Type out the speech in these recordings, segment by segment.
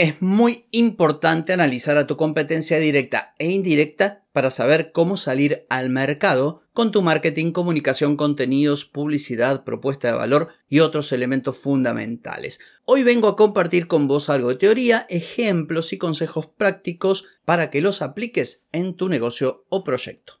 Es muy importante analizar a tu competencia directa e indirecta para saber cómo salir al mercado con tu marketing, comunicación, contenidos, publicidad, propuesta de valor y otros elementos fundamentales. Hoy vengo a compartir con vos algo de teoría, ejemplos y consejos prácticos para que los apliques en tu negocio o proyecto.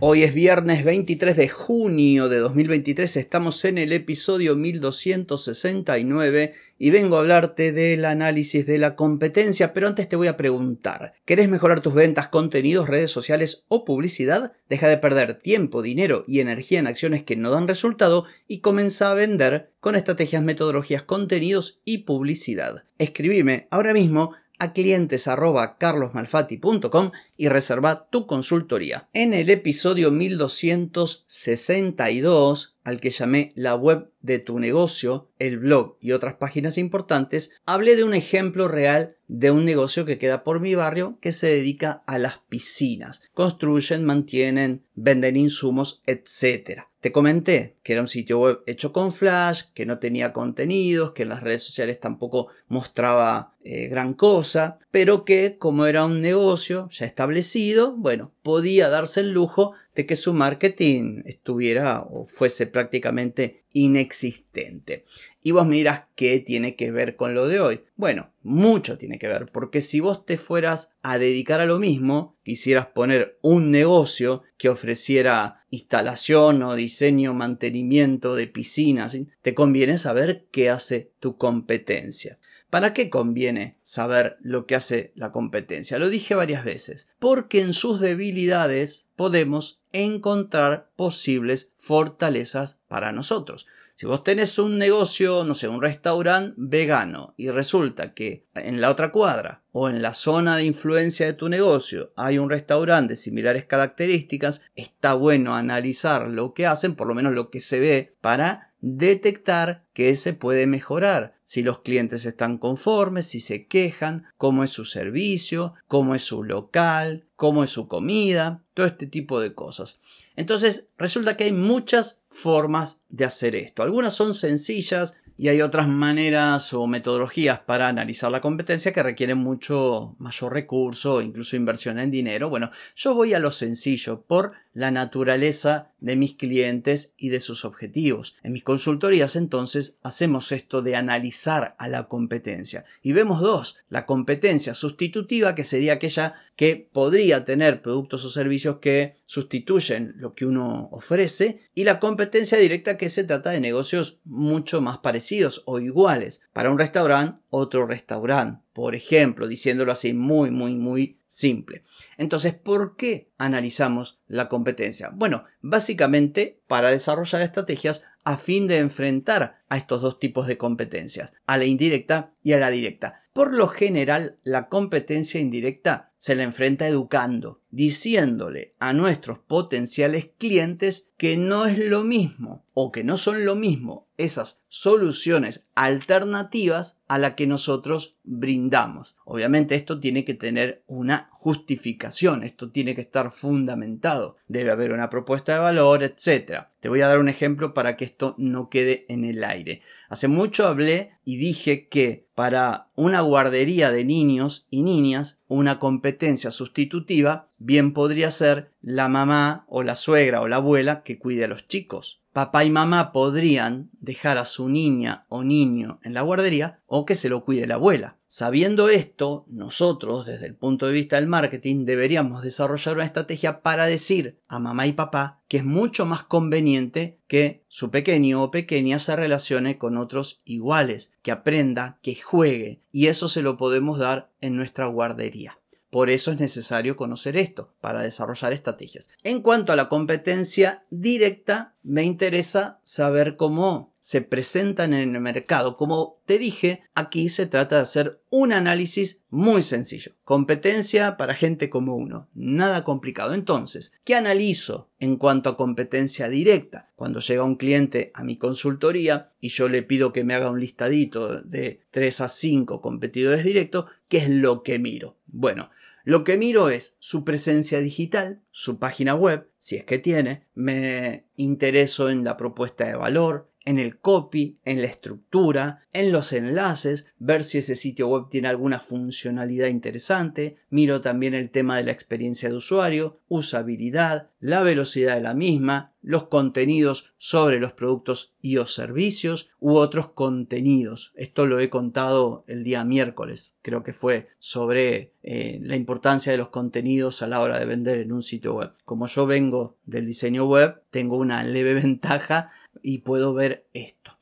Hoy es viernes 23 de junio de 2023, estamos en el episodio 1269 y vengo a hablarte del análisis de la competencia, pero antes te voy a preguntar, ¿querés mejorar tus ventas, contenidos, redes sociales o publicidad? Deja de perder tiempo, dinero y energía en acciones que no dan resultado y comienza a vender con estrategias, metodologías, contenidos y publicidad. Escribime ahora mismo a clientes y reserva tu consultoría. En el episodio 1262, al que llamé la web de tu negocio, el blog y otras páginas importantes, hablé de un ejemplo real de un negocio que queda por mi barrio que se dedica a las piscinas. Construyen, mantienen, venden insumos, etc. Te comenté que era un sitio web hecho con Flash, que no tenía contenidos, que en las redes sociales tampoco mostraba eh, gran cosa, pero que como era un negocio ya establecido, bueno, podía darse el lujo de que su marketing estuviera o fuese prácticamente inexistente. Y vos me dirás qué tiene que ver con lo de hoy. Bueno, mucho tiene que ver, porque si vos te fueras a dedicar a lo mismo, quisieras poner un negocio que ofreciera instalación o diseño, mantenimiento de piscinas, te conviene saber qué hace tu competencia. ¿Para qué conviene saber lo que hace la competencia? Lo dije varias veces. Porque en sus debilidades podemos encontrar posibles fortalezas para nosotros. Si vos tenés un negocio, no sé, un restaurante vegano y resulta que en la otra cuadra o en la zona de influencia de tu negocio hay un restaurante de similares características, está bueno analizar lo que hacen, por lo menos lo que se ve, para detectar que se puede mejorar. Si los clientes están conformes, si se quejan, cómo es su servicio, cómo es su local, cómo es su comida, todo este tipo de cosas. Entonces, resulta que hay muchas formas de hacer esto. Algunas son sencillas y hay otras maneras o metodologías para analizar la competencia que requieren mucho mayor recurso, incluso inversión en dinero. Bueno, yo voy a lo sencillo por la naturaleza de mis clientes y de sus objetivos. En mis consultorías entonces hacemos esto de analizar a la competencia y vemos dos, la competencia sustitutiva que sería aquella que podría tener productos o servicios que sustituyen lo que uno ofrece y la competencia directa que se trata de negocios mucho más parecidos o iguales. Para un restaurante, otro restaurante, por ejemplo, diciéndolo así muy, muy, muy simple. Entonces, ¿por qué analizamos la competencia? Bueno, básicamente para desarrollar estrategias a fin de enfrentar a estos dos tipos de competencias, a la indirecta y a la directa. Por lo general, la competencia indirecta se la enfrenta educando, diciéndole a nuestros potenciales clientes que no es lo mismo o que no son lo mismo esas soluciones alternativas a la que nosotros brindamos. Obviamente esto tiene que tener una justificación, esto tiene que estar fundamentado, debe haber una propuesta de valor, etc. Te voy a dar un ejemplo para que esto no quede en el aire. Hace mucho hablé y dije que para una guardería de niños y niñas, una competencia sustitutiva bien podría ser la mamá o la suegra o la abuela que cuide a los chicos papá y mamá podrían dejar a su niña o niño en la guardería o que se lo cuide la abuela. Sabiendo esto, nosotros, desde el punto de vista del marketing, deberíamos desarrollar una estrategia para decir a mamá y papá que es mucho más conveniente que su pequeño o pequeña se relacione con otros iguales, que aprenda, que juegue, y eso se lo podemos dar en nuestra guardería. Por eso es necesario conocer esto para desarrollar estrategias. En cuanto a la competencia directa, me interesa saber cómo se presentan en el mercado. Como te dije, aquí se trata de hacer un análisis muy sencillo. Competencia para gente como uno. Nada complicado. Entonces, ¿qué analizo en cuanto a competencia directa? Cuando llega un cliente a mi consultoría y yo le pido que me haga un listadito de 3 a 5 competidores directos, ¿qué es lo que miro? Bueno, lo que miro es su presencia digital, su página web, si es que tiene, me intereso en la propuesta de valor, en el copy, en la estructura, en los enlaces, ver si ese sitio web tiene alguna funcionalidad interesante, miro también el tema de la experiencia de usuario, usabilidad, la velocidad de la misma, los contenidos sobre los productos y o servicios u otros contenidos. Esto lo he contado el día miércoles, creo que fue sobre eh, la importancia de los contenidos a la hora de vender en un sitio web. Como yo vengo del diseño web, tengo una leve ventaja y puedo ver esto.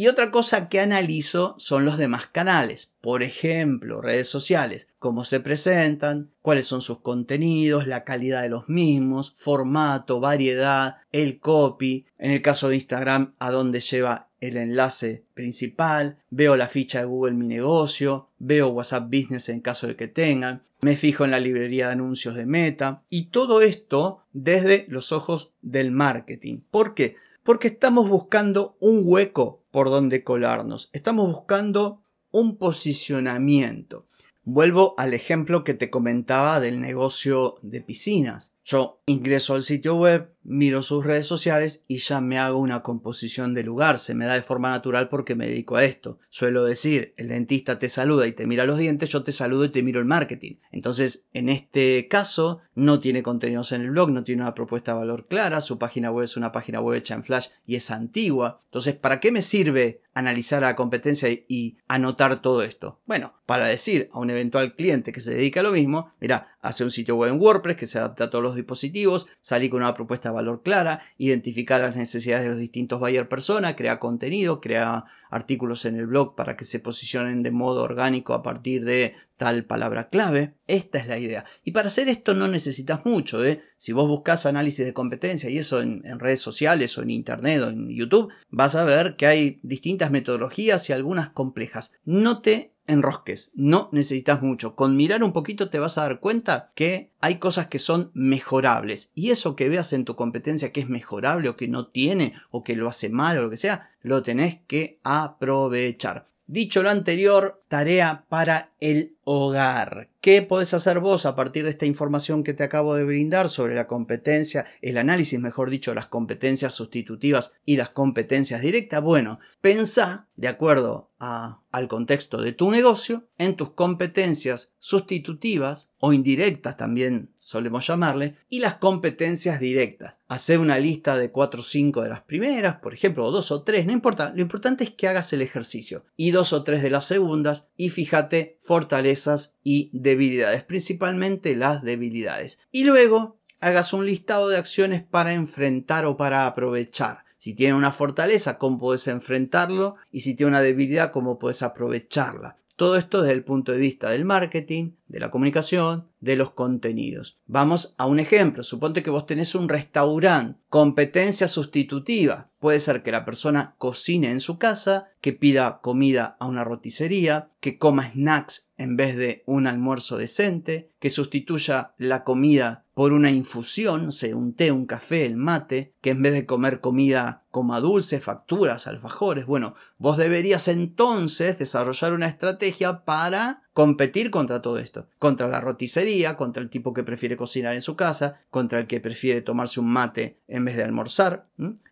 Y otra cosa que analizo son los demás canales, por ejemplo, redes sociales, cómo se presentan, cuáles son sus contenidos, la calidad de los mismos, formato, variedad, el copy, en el caso de Instagram, a dónde lleva el enlace principal, veo la ficha de Google Mi Negocio, veo WhatsApp Business en caso de que tengan, me fijo en la librería de anuncios de Meta y todo esto desde los ojos del marketing. ¿Por qué? Porque estamos buscando un hueco por donde colarnos. Estamos buscando un posicionamiento. Vuelvo al ejemplo que te comentaba del negocio de piscinas. Yo ingreso al sitio web, miro sus redes sociales y ya me hago una composición de lugar. Se me da de forma natural porque me dedico a esto. Suelo decir, el dentista te saluda y te mira los dientes, yo te saludo y te miro el marketing. Entonces, en este caso, no tiene contenidos en el blog, no tiene una propuesta de valor clara, su página web es una página web hecha en Flash y es antigua. Entonces, ¿para qué me sirve analizar la competencia y anotar todo esto? Bueno, para decir a un eventual cliente que se dedica a lo mismo, mira, hace un sitio web en WordPress que se adapta a todos los dispositivos, salir con una propuesta de valor clara, identificar las necesidades de los distintos buyer persona, crea contenido, crea artículos en el blog para que se posicionen de modo orgánico a partir de tal palabra clave. Esta es la idea. Y para hacer esto no necesitas mucho. ¿eh? Si vos buscas análisis de competencia y eso en, en, redes sociales o en internet o en YouTube, vas a ver que hay distintas metodologías y algunas complejas. No te enrosques, no necesitas mucho. Con mirar un poquito te vas a dar cuenta que hay cosas que son mejorables. Y eso que veas en tu competencia que es mejorable o que no tiene o que lo hace mal o lo que sea, lo tenés que aprovechar. Dicho lo anterior, tarea para el hogar. ¿Qué podés hacer vos a partir de esta información que te acabo de brindar sobre la competencia, el análisis, mejor dicho, las competencias sustitutivas y las competencias directas? Bueno, pensá, de acuerdo al contexto de tu negocio, en tus competencias sustitutivas o indirectas también solemos llamarle, y las competencias directas. Hacer una lista de 4 o 5 de las primeras, por ejemplo, o 2 o 3, no importa, lo importante es que hagas el ejercicio. Y 2 o 3 de las segundas, y fíjate fortalezas y debilidades, principalmente las debilidades. Y luego hagas un listado de acciones para enfrentar o para aprovechar. Si tiene una fortaleza, cómo puedes enfrentarlo y si tiene una debilidad, cómo puedes aprovecharla. Todo esto desde el punto de vista del marketing, de la comunicación, de los contenidos. Vamos a un ejemplo. Suponte que vos tenés un restaurante, competencia sustitutiva. Puede ser que la persona cocine en su casa, que pida comida a una roticería, que coma snacks en vez de un almuerzo decente, que sustituya la comida por una infusión, no sé, un té, un café, el mate, que en vez de comer comida coma dulce, facturas, alfajores. Bueno, vos deberías entonces desarrollar una estrategia para competir contra todo esto, contra la roticería, contra el tipo que prefiere cocinar en su casa, contra el que prefiere tomarse un mate en vez de almorzar.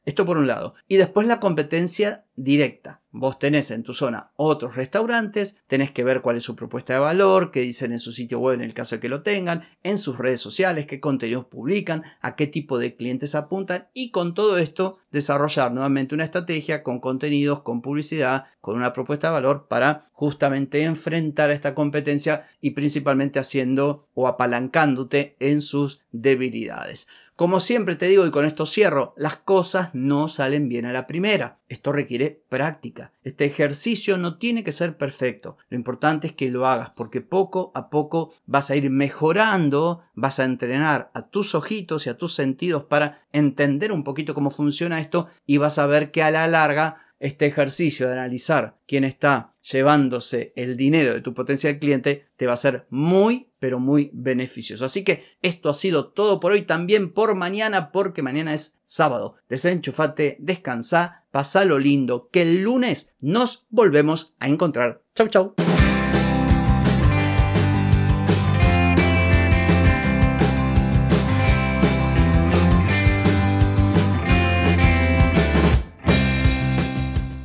Esto por un lado. Y después la competencia directa. Vos tenés en tu zona otros restaurantes, tenés que ver cuál es su propuesta de valor, qué dicen en su sitio web en el caso de que lo tengan, en sus redes sociales, qué contenidos publican, a qué tipo de clientes apuntan y con todo esto desarrollar nuevamente una estrategia con contenidos, con publicidad, con una propuesta de valor para justamente enfrentar a esta competencia y principalmente haciendo o apalancándote en sus debilidades. Como siempre te digo y con esto cierro, las cosas no salen bien a la primera. Esto requiere práctica. Este ejercicio no tiene que ser perfecto. Lo importante es que lo hagas porque poco a poco vas a ir mejorando, vas a entrenar a tus ojitos y a tus sentidos para entender un poquito cómo funciona esto y vas a ver que a la larga este ejercicio de analizar quién está llevándose el dinero de tu potencial cliente te va a ser muy, pero muy beneficioso. Así que esto ha sido todo por hoy, también por mañana, porque mañana es sábado. Desenchufate, descansa, lo lindo, que el lunes nos volvemos a encontrar. Chau, chau.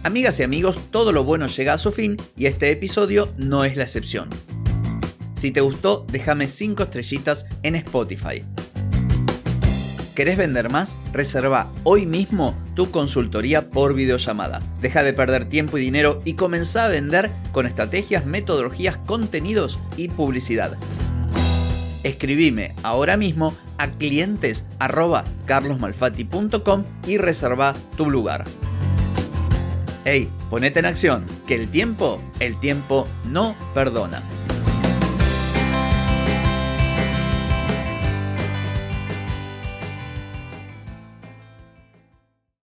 Amigas y amigos, todo lo bueno llega a su fin y este episodio no es la excepción. Si te gustó, déjame 5 estrellitas en Spotify. ¿Querés vender más? Reserva hoy mismo tu consultoría por videollamada. Deja de perder tiempo y dinero y comenzá a vender con estrategias, metodologías, contenidos y publicidad. Escribime ahora mismo a clientes y reserva tu lugar. Hey, ponete en acción, que el tiempo, el tiempo no perdona.